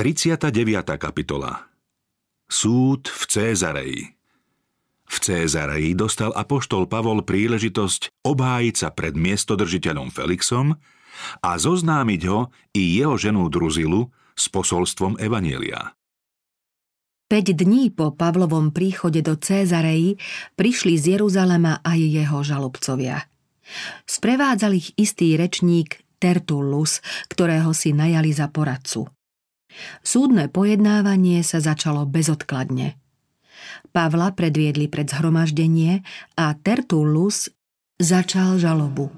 39. kapitola Súd v Cézareji V Cézareji dostal apoštol Pavol príležitosť obhájiť sa pred miestodržiteľom Felixom a zoznámiť ho i jeho ženu Druzilu s posolstvom Evanielia. 5 dní po Pavlovom príchode do Cézareji prišli z Jeruzalema aj jeho žalobcovia. Sprevádzal ich istý rečník Tertullus, ktorého si najali za poradcu. Súdne pojednávanie sa začalo bezodkladne. Pavla predviedli pred zhromaždenie a Tertullus začal žalobu.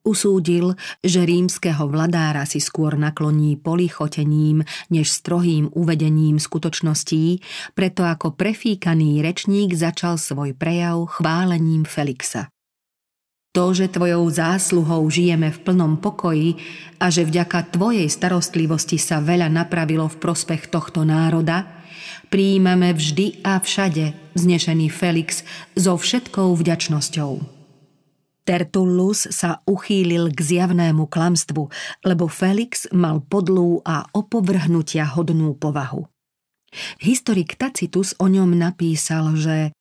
Usúdil, že rímskeho vladára si skôr nakloní polichotením než strohým uvedením skutočností, preto ako prefíkaný rečník začal svoj prejav chválením Felixa. To, že tvojou zásluhou žijeme v plnom pokoji a že vďaka tvojej starostlivosti sa veľa napravilo v prospech tohto národa, príjmame vždy a všade, vznešený Felix, so všetkou vďačnosťou. Tertullus sa uchýlil k zjavnému klamstvu, lebo Felix mal podlú a opovrhnutia hodnú povahu. Historik Tacitus o ňom napísal, že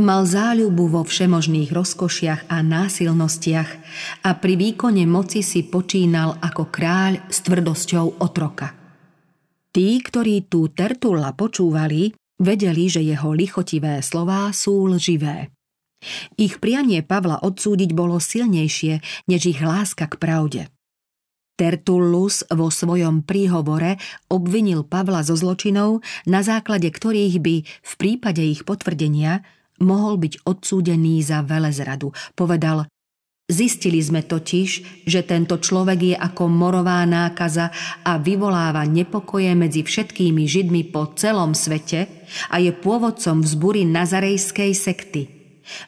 Mal záľubu vo všemožných rozkošiach a násilnostiach a pri výkone moci si počínal ako kráľ s tvrdosťou otroka. Tí, ktorí tú Tertulla počúvali, vedeli, že jeho lichotivé slová sú lživé. Ich prianie Pavla odsúdiť bolo silnejšie, než ich láska k pravde. Tertullus vo svojom príhovore obvinil Pavla zo zločinov, na základe ktorých by v prípade ich potvrdenia mohol byť odsúdený za velezradu. Povedal, Zistili sme totiž, že tento človek je ako morová nákaza a vyvoláva nepokoje medzi všetkými Židmi po celom svete a je pôvodcom vzbury nazarejskej sekty.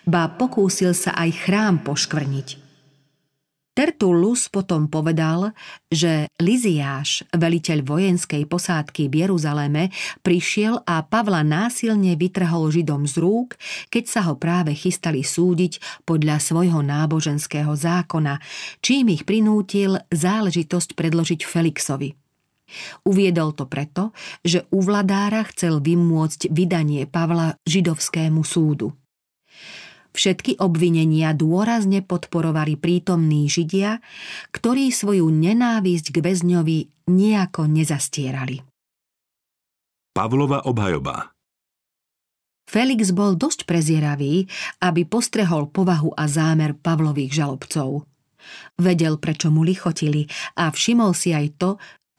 Ba pokúsil sa aj chrám poškvrniť. Tertullus potom povedal, že Liziáš, veliteľ vojenskej posádky v Jeruzaleme, prišiel a Pavla násilne vytrhol Židom z rúk, keď sa ho práve chystali súdiť podľa svojho náboženského zákona, čím ich prinútil záležitosť predložiť Felixovi. Uviedol to preto, že u vladára chcel vymôcť vydanie Pavla židovskému súdu. Všetky obvinenia dôrazne podporovali prítomní Židia, ktorí svoju nenávisť k väzňovi nejako nezastierali. Pavlova obhajoba Felix bol dosť prezieravý, aby postrehol povahu a zámer Pavlových žalobcov. Vedel, prečo mu lichotili a všimol si aj to,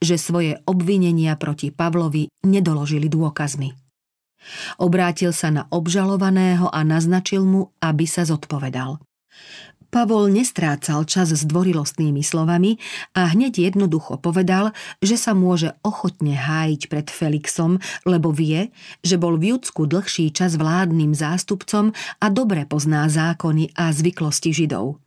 že svoje obvinenia proti Pavlovi nedoložili dôkazmi. Obrátil sa na obžalovaného a naznačil mu, aby sa zodpovedal. Pavol nestrácal čas s dvorilostnými slovami a hneď jednoducho povedal, že sa môže ochotne hájiť pred Felixom, lebo vie, že bol v Judsku dlhší čas vládnym zástupcom a dobre pozná zákony a zvyklosti Židov.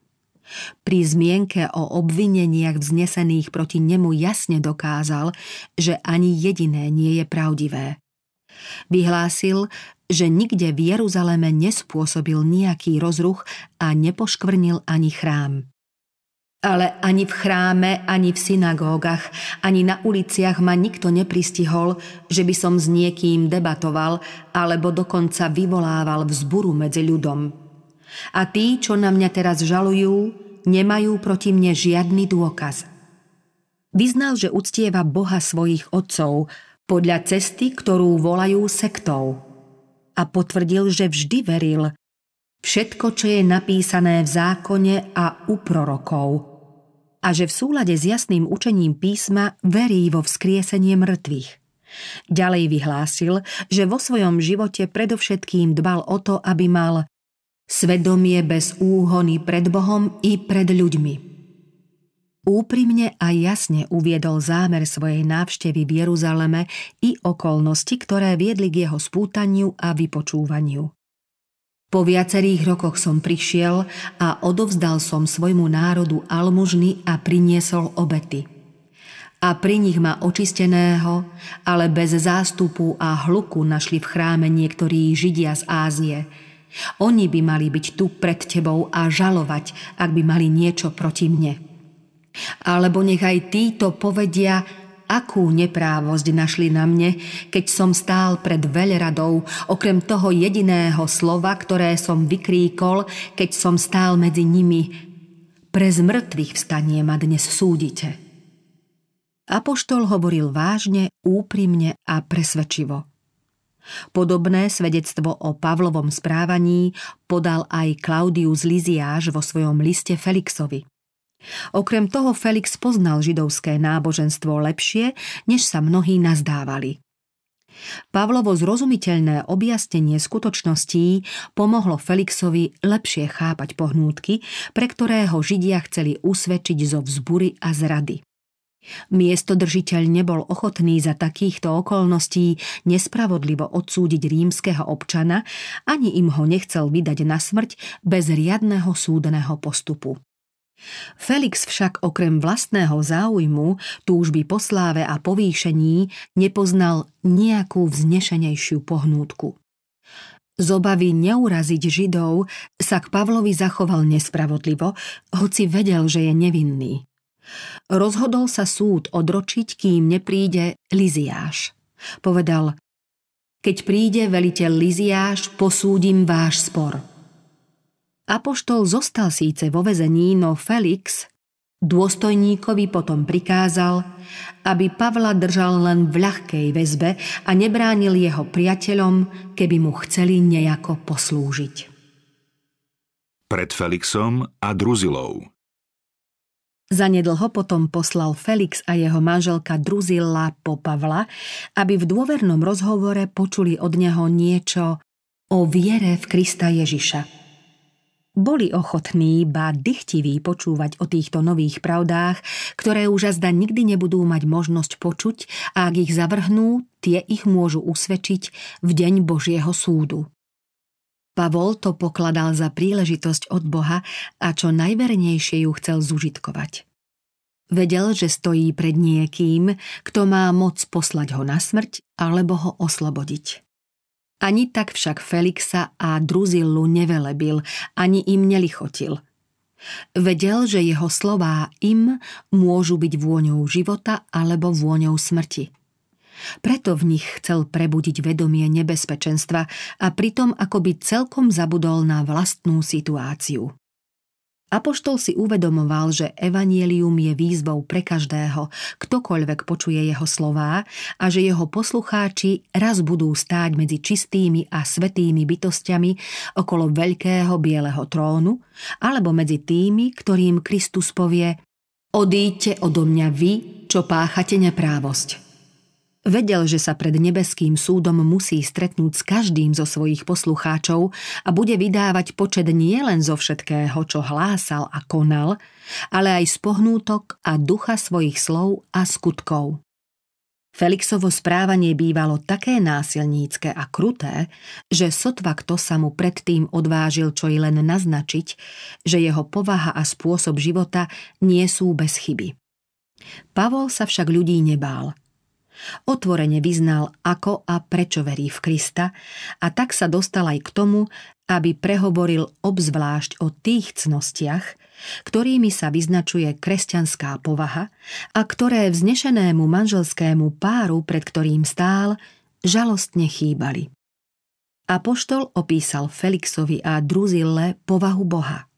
Pri zmienke o obvineniach vznesených proti nemu jasne dokázal, že ani jediné nie je pravdivé. Vyhlásil, že nikde v Jeruzaleme nespôsobil nejaký rozruch a nepoškvrnil ani chrám. Ale ani v chráme, ani v synagógach, ani na uliciach ma nikto nepristihol, že by som s niekým debatoval alebo dokonca vyvolával vzburu medzi ľudom. A tí, čo na mňa teraz žalujú, nemajú proti mne žiadny dôkaz. Vyznal, že uctieva Boha svojich otcov, podľa cesty, ktorú volajú sektou. A potvrdil, že vždy veril všetko, čo je napísané v zákone a u prorokov a že v súlade s jasným učením písma verí vo vzkriesenie mŕtvych. Ďalej vyhlásil, že vo svojom živote predovšetkým dbal o to, aby mal svedomie bez úhony pred Bohom i pred ľuďmi. Úprimne a jasne uviedol zámer svojej návštevy v Jeruzaleme i okolnosti, ktoré viedli k jeho spútaniu a vypočúvaniu. Po viacerých rokoch som prišiel a odovzdal som svojmu národu almužny a priniesol obety. A pri nich ma očisteného, ale bez zástupu a hluku našli v chráme niektorí Židia z Ázie. Oni by mali byť tu pred tebou a žalovať, ak by mali niečo proti mne. Alebo nech aj títo povedia, akú neprávosť našli na mne, keď som stál pred veľradou, okrem toho jediného slova, ktoré som vykríkol, keď som stál medzi nimi. Pre zmrtvých vstanie ma dnes súdite. Apoštol hovoril vážne, úprimne a presvedčivo. Podobné svedectvo o Pavlovom správaní podal aj Claudius Liziáš vo svojom liste Felixovi. Okrem toho Felix poznal židovské náboženstvo lepšie, než sa mnohí nazdávali. Pavlovo zrozumiteľné objasnenie skutočností pomohlo Felixovi lepšie chápať pohnútky, pre ktorého Židia chceli usvedčiť zo vzbury a zrady. Miestodržiteľ nebol ochotný za takýchto okolností nespravodlivo odsúdiť rímskeho občana, ani im ho nechcel vydať na smrť bez riadného súdneho postupu. Felix však okrem vlastného záujmu, túžby po sláve a povýšení nepoznal nejakú vznešenejšiu pohnútku. Z obavy neuraziť Židov sa k Pavlovi zachoval nespravodlivo, hoci vedel, že je nevinný. Rozhodol sa súd odročiť, kým nepríde Liziáš. Povedal, keď príde veliteľ Liziáš, posúdim váš spor. Apoštol zostal síce vo vezení, no Felix dôstojníkovi potom prikázal, aby Pavla držal len v ľahkej väzbe a nebránil jeho priateľom, keby mu chceli nejako poslúžiť. Pred Felixom a Druzilou Zanedlho potom poslal Felix a jeho manželka Druzilla po Pavla, aby v dôvernom rozhovore počuli od neho niečo o viere v Krista Ježiša. Boli ochotní, ba dychtiví počúvať o týchto nových pravdách, ktoré už azda nikdy nebudú mať možnosť počuť a ak ich zavrhnú, tie ich môžu usvedčiť v deň Božieho súdu. Pavol to pokladal za príležitosť od Boha a čo najvernejšie ju chcel zužitkovať. Vedel, že stojí pred niekým, kto má moc poslať ho na smrť alebo ho oslobodiť. Ani tak však Felixa a Druzillu nevelebil, ani im nelichotil. Vedel, že jeho slová im môžu byť vôňou života alebo vôňou smrti. Preto v nich chcel prebudiť vedomie nebezpečenstva a pritom akoby celkom zabudol na vlastnú situáciu. Apoštol si uvedomoval, že evanielium je výzvou pre každého, ktokoľvek počuje jeho slová a že jeho poslucháči raz budú stáť medzi čistými a svetými bytostiami okolo veľkého bieleho trónu, alebo medzi tými, ktorým Kristus povie Odíďte odo mňa vy, čo páchate neprávosť. Vedel, že sa pred nebeským súdom musí stretnúť s každým zo svojich poslucháčov a bude vydávať počet nielen zo všetkého, čo hlásal a konal, ale aj z pohnútok a ducha svojich slov a skutkov. Felixovo správanie bývalo také násilnícke a kruté, že sotva kto sa mu predtým odvážil čo i len naznačiť, že jeho povaha a spôsob života nie sú bez chyby. Pavol sa však ľudí nebál – Otvorene vyznal, ako a prečo verí v Krista a tak sa dostal aj k tomu, aby prehovoril obzvlášť o tých cnostiach, ktorými sa vyznačuje kresťanská povaha a ktoré vznešenému manželskému páru, pred ktorým stál, žalostne chýbali. Apoštol opísal Felixovi a Druzille povahu Boha.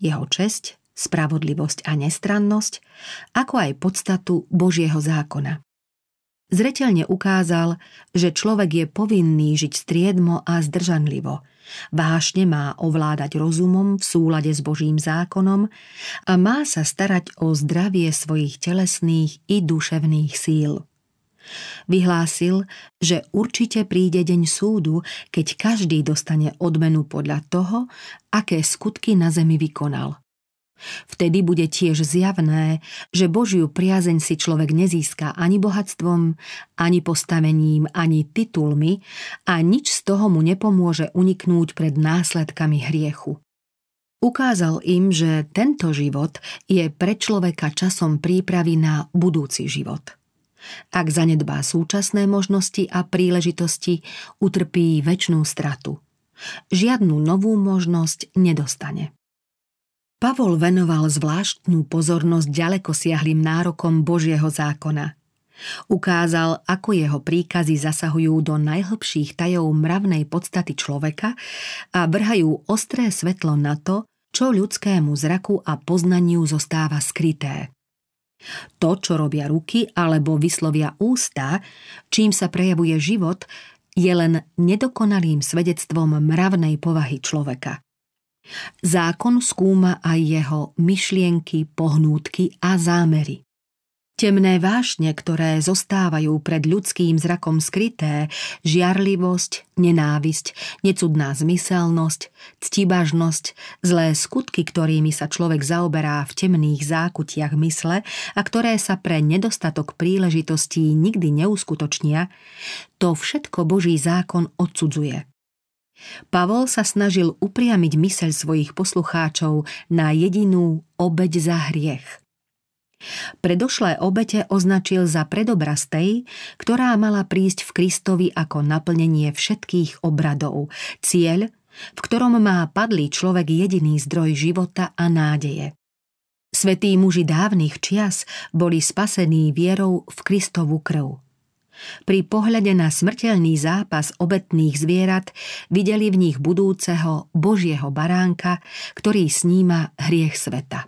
Jeho česť, spravodlivosť a nestrannosť, ako aj podstatu Božieho zákona. Zreteľne ukázal, že človek je povinný žiť striedmo a zdržanlivo. Vášne má ovládať rozumom v súlade s Božím zákonom a má sa starať o zdravie svojich telesných i duševných síl. Vyhlásil, že určite príde deň súdu, keď každý dostane odmenu podľa toho, aké skutky na zemi vykonal – Vtedy bude tiež zjavné, že Božiu priazeň si človek nezíska ani bohatstvom, ani postavením, ani titulmi a nič z toho mu nepomôže uniknúť pred následkami hriechu. Ukázal im, že tento život je pre človeka časom prípravy na budúci život. Ak zanedbá súčasné možnosti a príležitosti, utrpí väčšnú stratu. Žiadnu novú možnosť nedostane. Pavol venoval zvláštnu pozornosť ďaleko siahlým nárokom Božieho zákona. Ukázal, ako jeho príkazy zasahujú do najhlbších tajov mravnej podstaty človeka a vrhajú ostré svetlo na to, čo ľudskému zraku a poznaniu zostáva skryté. To, čo robia ruky alebo vyslovia ústa, čím sa prejavuje život, je len nedokonalým svedectvom mravnej povahy človeka. Zákon skúma aj jeho myšlienky, pohnútky a zámery. Temné vášne, ktoré zostávajú pred ľudským zrakom skryté, žiarlivosť, nenávisť, necudná zmyselnosť, ctibažnosť, zlé skutky, ktorými sa človek zaoberá v temných zákutiach mysle a ktoré sa pre nedostatok príležitostí nikdy neuskutočnia, to všetko Boží zákon odsudzuje. Pavol sa snažil upriamiť myseľ svojich poslucháčov na jedinú obeď za hriech – Predošlé obete označil za predobraz tej, ktorá mala prísť v Kristovi ako naplnenie všetkých obradov, cieľ, v ktorom má padlý človek jediný zdroj života a nádeje. Svetí muži dávnych čias boli spasení vierou v Kristovu krv. Pri pohľade na smrteľný zápas obetných zvierat videli v nich budúceho Božieho baránka, ktorý sníma hriech sveta.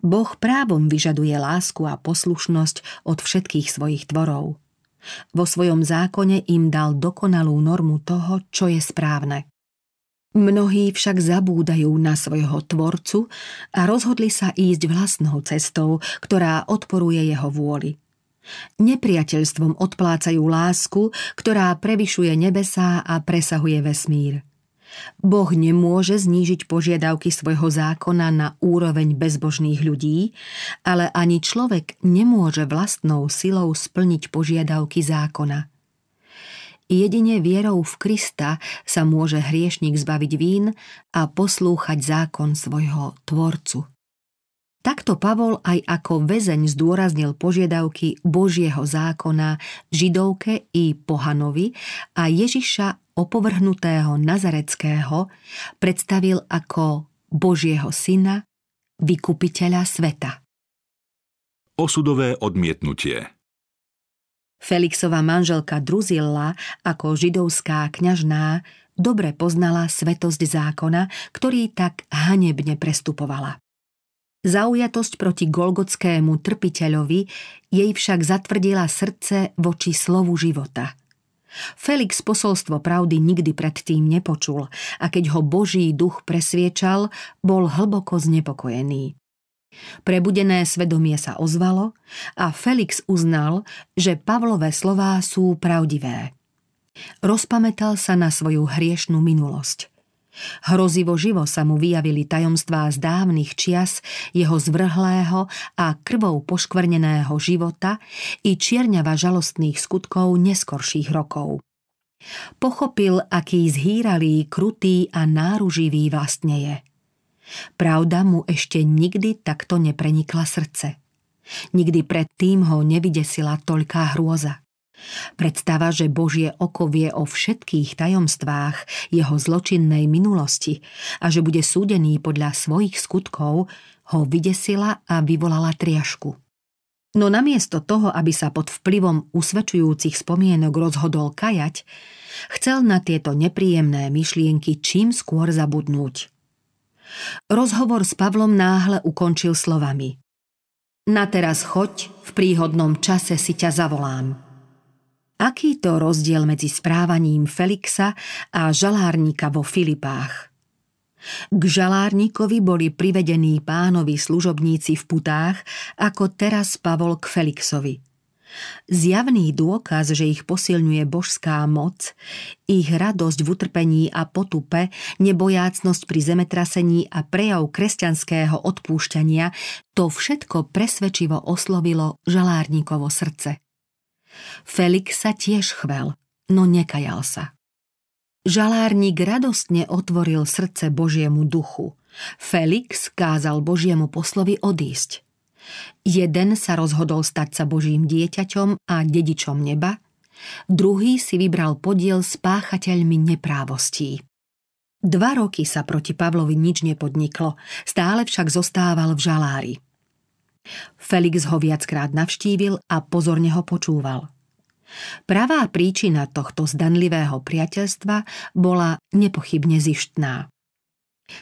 Boh právom vyžaduje lásku a poslušnosť od všetkých svojich tvorov. Vo svojom zákone im dal dokonalú normu toho, čo je správne. Mnohí však zabúdajú na svojho tvorcu a rozhodli sa ísť vlastnou cestou, ktorá odporuje jeho vôli. Nepriateľstvom odplácajú lásku, ktorá prevyšuje nebesá a presahuje vesmír. Boh nemôže znížiť požiadavky svojho zákona na úroveň bezbožných ľudí, ale ani človek nemôže vlastnou silou splniť požiadavky zákona. Jedine vierou v Krista sa môže hriešnik zbaviť vín a poslúchať zákon svojho Tvorcu. Takto Pavol aj ako väzeň zdôraznil požiadavky Božieho zákona židovke i pohanovi a Ježiša opovrhnutého Nazareckého predstavil ako Božieho syna, vykupiteľa sveta. Osudové odmietnutie Felixova manželka Druzilla ako židovská kňažná dobre poznala svetosť zákona, ktorý tak hanebne prestupovala. Zaujatosť proti golgotskému trpiteľovi jej však zatvrdila srdce voči slovu života – Felix posolstvo pravdy nikdy predtým nepočul a keď ho Boží duch presviečal, bol hlboko znepokojený. Prebudené svedomie sa ozvalo a Felix uznal, že Pavlové slová sú pravdivé. Rozpamätal sa na svoju hriešnú minulosť. Hrozivo živo sa mu vyjavili tajomstvá z dávnych čias jeho zvrhlého a krvou poškvrneného života i čierňava žalostných skutkov neskorších rokov. Pochopil, aký zhýralý, krutý a náruživý vlastne je. Pravda mu ešte nikdy takto neprenikla srdce. Nikdy predtým ho nevydesila toľká hrôza. Predstava, že Božie oko vie o všetkých tajomstvách jeho zločinnej minulosti a že bude súdený podľa svojich skutkov, ho vydesila a vyvolala triašku. No namiesto toho, aby sa pod vplyvom usvedčujúcich spomienok rozhodol kajať, chcel na tieto nepríjemné myšlienky čím skôr zabudnúť. Rozhovor s Pavlom náhle ukončil slovami. Na teraz choď, v príhodnom čase si ťa zavolám. Aký to rozdiel medzi správaním Felixa a žalárnika vo Filipách? K žalárnikovi boli privedení pánovi služobníci v putách, ako teraz Pavol k Felixovi. Zjavný dôkaz, že ich posilňuje božská moc, ich radosť v utrpení a potupe, nebojácnosť pri zemetrasení a prejav kresťanského odpúšťania, to všetko presvedčivo oslovilo žalárnikovo srdce. Felix sa tiež chvel, no nekajal sa. Žalárnik radostne otvoril srdce Božiemu duchu. Felix kázal Božiemu poslovi odísť. Jeden sa rozhodol stať sa Božím dieťaťom a dedičom neba, druhý si vybral podiel s páchateľmi neprávostí. Dva roky sa proti Pavlovi nič nepodniklo, stále však zostával v žalári. Felix ho viackrát navštívil a pozorne ho počúval. Pravá príčina tohto zdanlivého priateľstva bola nepochybne zištná.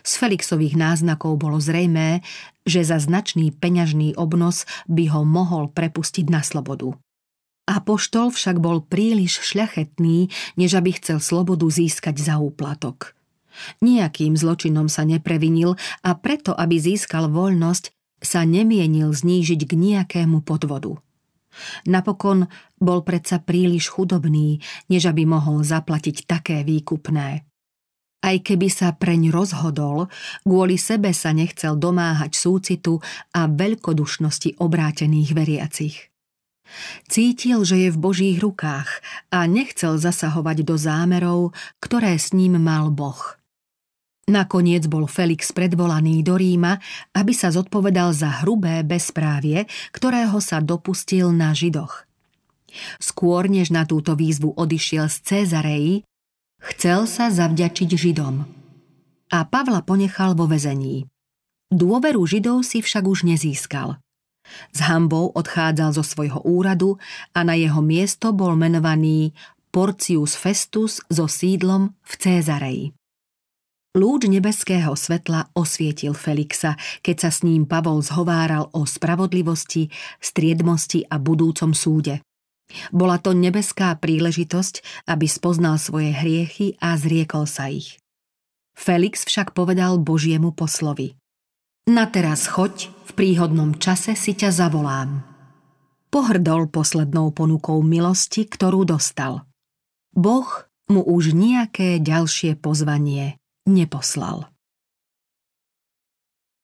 Z Felixových náznakov bolo zrejmé, že za značný peňažný obnos by ho mohol prepustiť na slobodu. Apoštol však bol príliš šľachetný, než aby chcel slobodu získať za úplatok. Nijakým zločinom sa neprevinil a preto, aby získal voľnosť, sa nemienil znížiť k nejakému podvodu. Napokon bol predsa príliš chudobný, než aby mohol zaplatiť také výkupné. Aj keby sa preň rozhodol, kvôli sebe sa nechcel domáhať súcitu a veľkodušnosti obrátených veriacich. Cítil, že je v Božích rukách a nechcel zasahovať do zámerov, ktoré s ním mal Boh. Nakoniec bol Felix predvolaný do Ríma, aby sa zodpovedal za hrubé bezprávie, ktorého sa dopustil na Židoch. Skôr než na túto výzvu odišiel z Cézarei, chcel sa zavďačiť Židom. A Pavla ponechal vo vezení. Dôveru Židov si však už nezískal – s hambou odchádzal zo svojho úradu a na jeho miesto bol menovaný Porcius Festus so sídlom v Cézareji. Lúč nebeského svetla osvietil Felixa, keď sa s ním Pavol zhováral o spravodlivosti, striedmosti a budúcom súde. Bola to nebeská príležitosť, aby spoznal svoje hriechy a zriekol sa ich. Felix však povedal Božiemu poslovi. Na teraz choď, v príhodnom čase si ťa zavolám. Pohrdol poslednou ponukou milosti, ktorú dostal. Boh mu už nejaké ďalšie pozvanie neposlal.